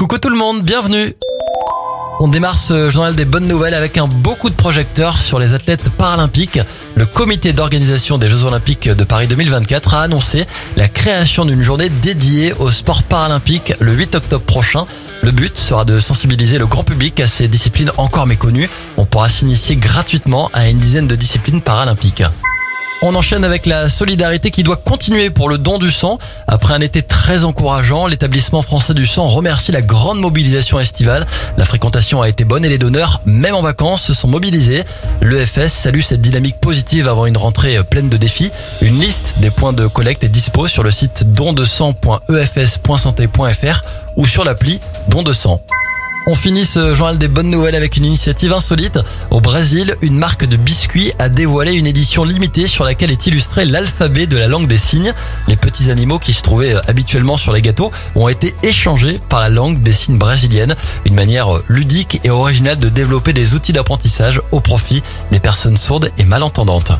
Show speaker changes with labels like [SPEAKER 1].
[SPEAKER 1] Coucou tout le monde, bienvenue on démarre ce journal des bonnes nouvelles avec un beau coup de projecteur sur les athlètes paralympiques. Le comité d'organisation des Jeux Olympiques de Paris 2024 a annoncé la création d'une journée dédiée au sport paralympique le 8 octobre prochain. Le but sera de sensibiliser le grand public à ces disciplines encore méconnues. On pourra s'initier gratuitement à une dizaine de disciplines paralympiques. On enchaîne avec la solidarité qui doit continuer pour le don du sang. Après un été très encourageant, l'établissement français du sang remercie la grande mobilisation estivale. La fréquentation a été bonne et les donneurs, même en vacances, se sont mobilisés. L'EFS salue cette dynamique positive avant une rentrée pleine de défis. Une liste des points de collecte est dispo sur le site dondesang.efs.santé.fr ou sur l'appli Don de sang. On finit ce journal des bonnes nouvelles avec une initiative insolite. Au Brésil, une marque de biscuits a dévoilé une édition limitée sur laquelle est illustré l'alphabet de la langue des signes. Les petits animaux qui se trouvaient euh, habituellement sur les gâteaux ont été échangés par la langue des signes brésilienne. Une manière euh, ludique et originale de développer des outils d'apprentissage au profit des personnes sourdes et malentendantes.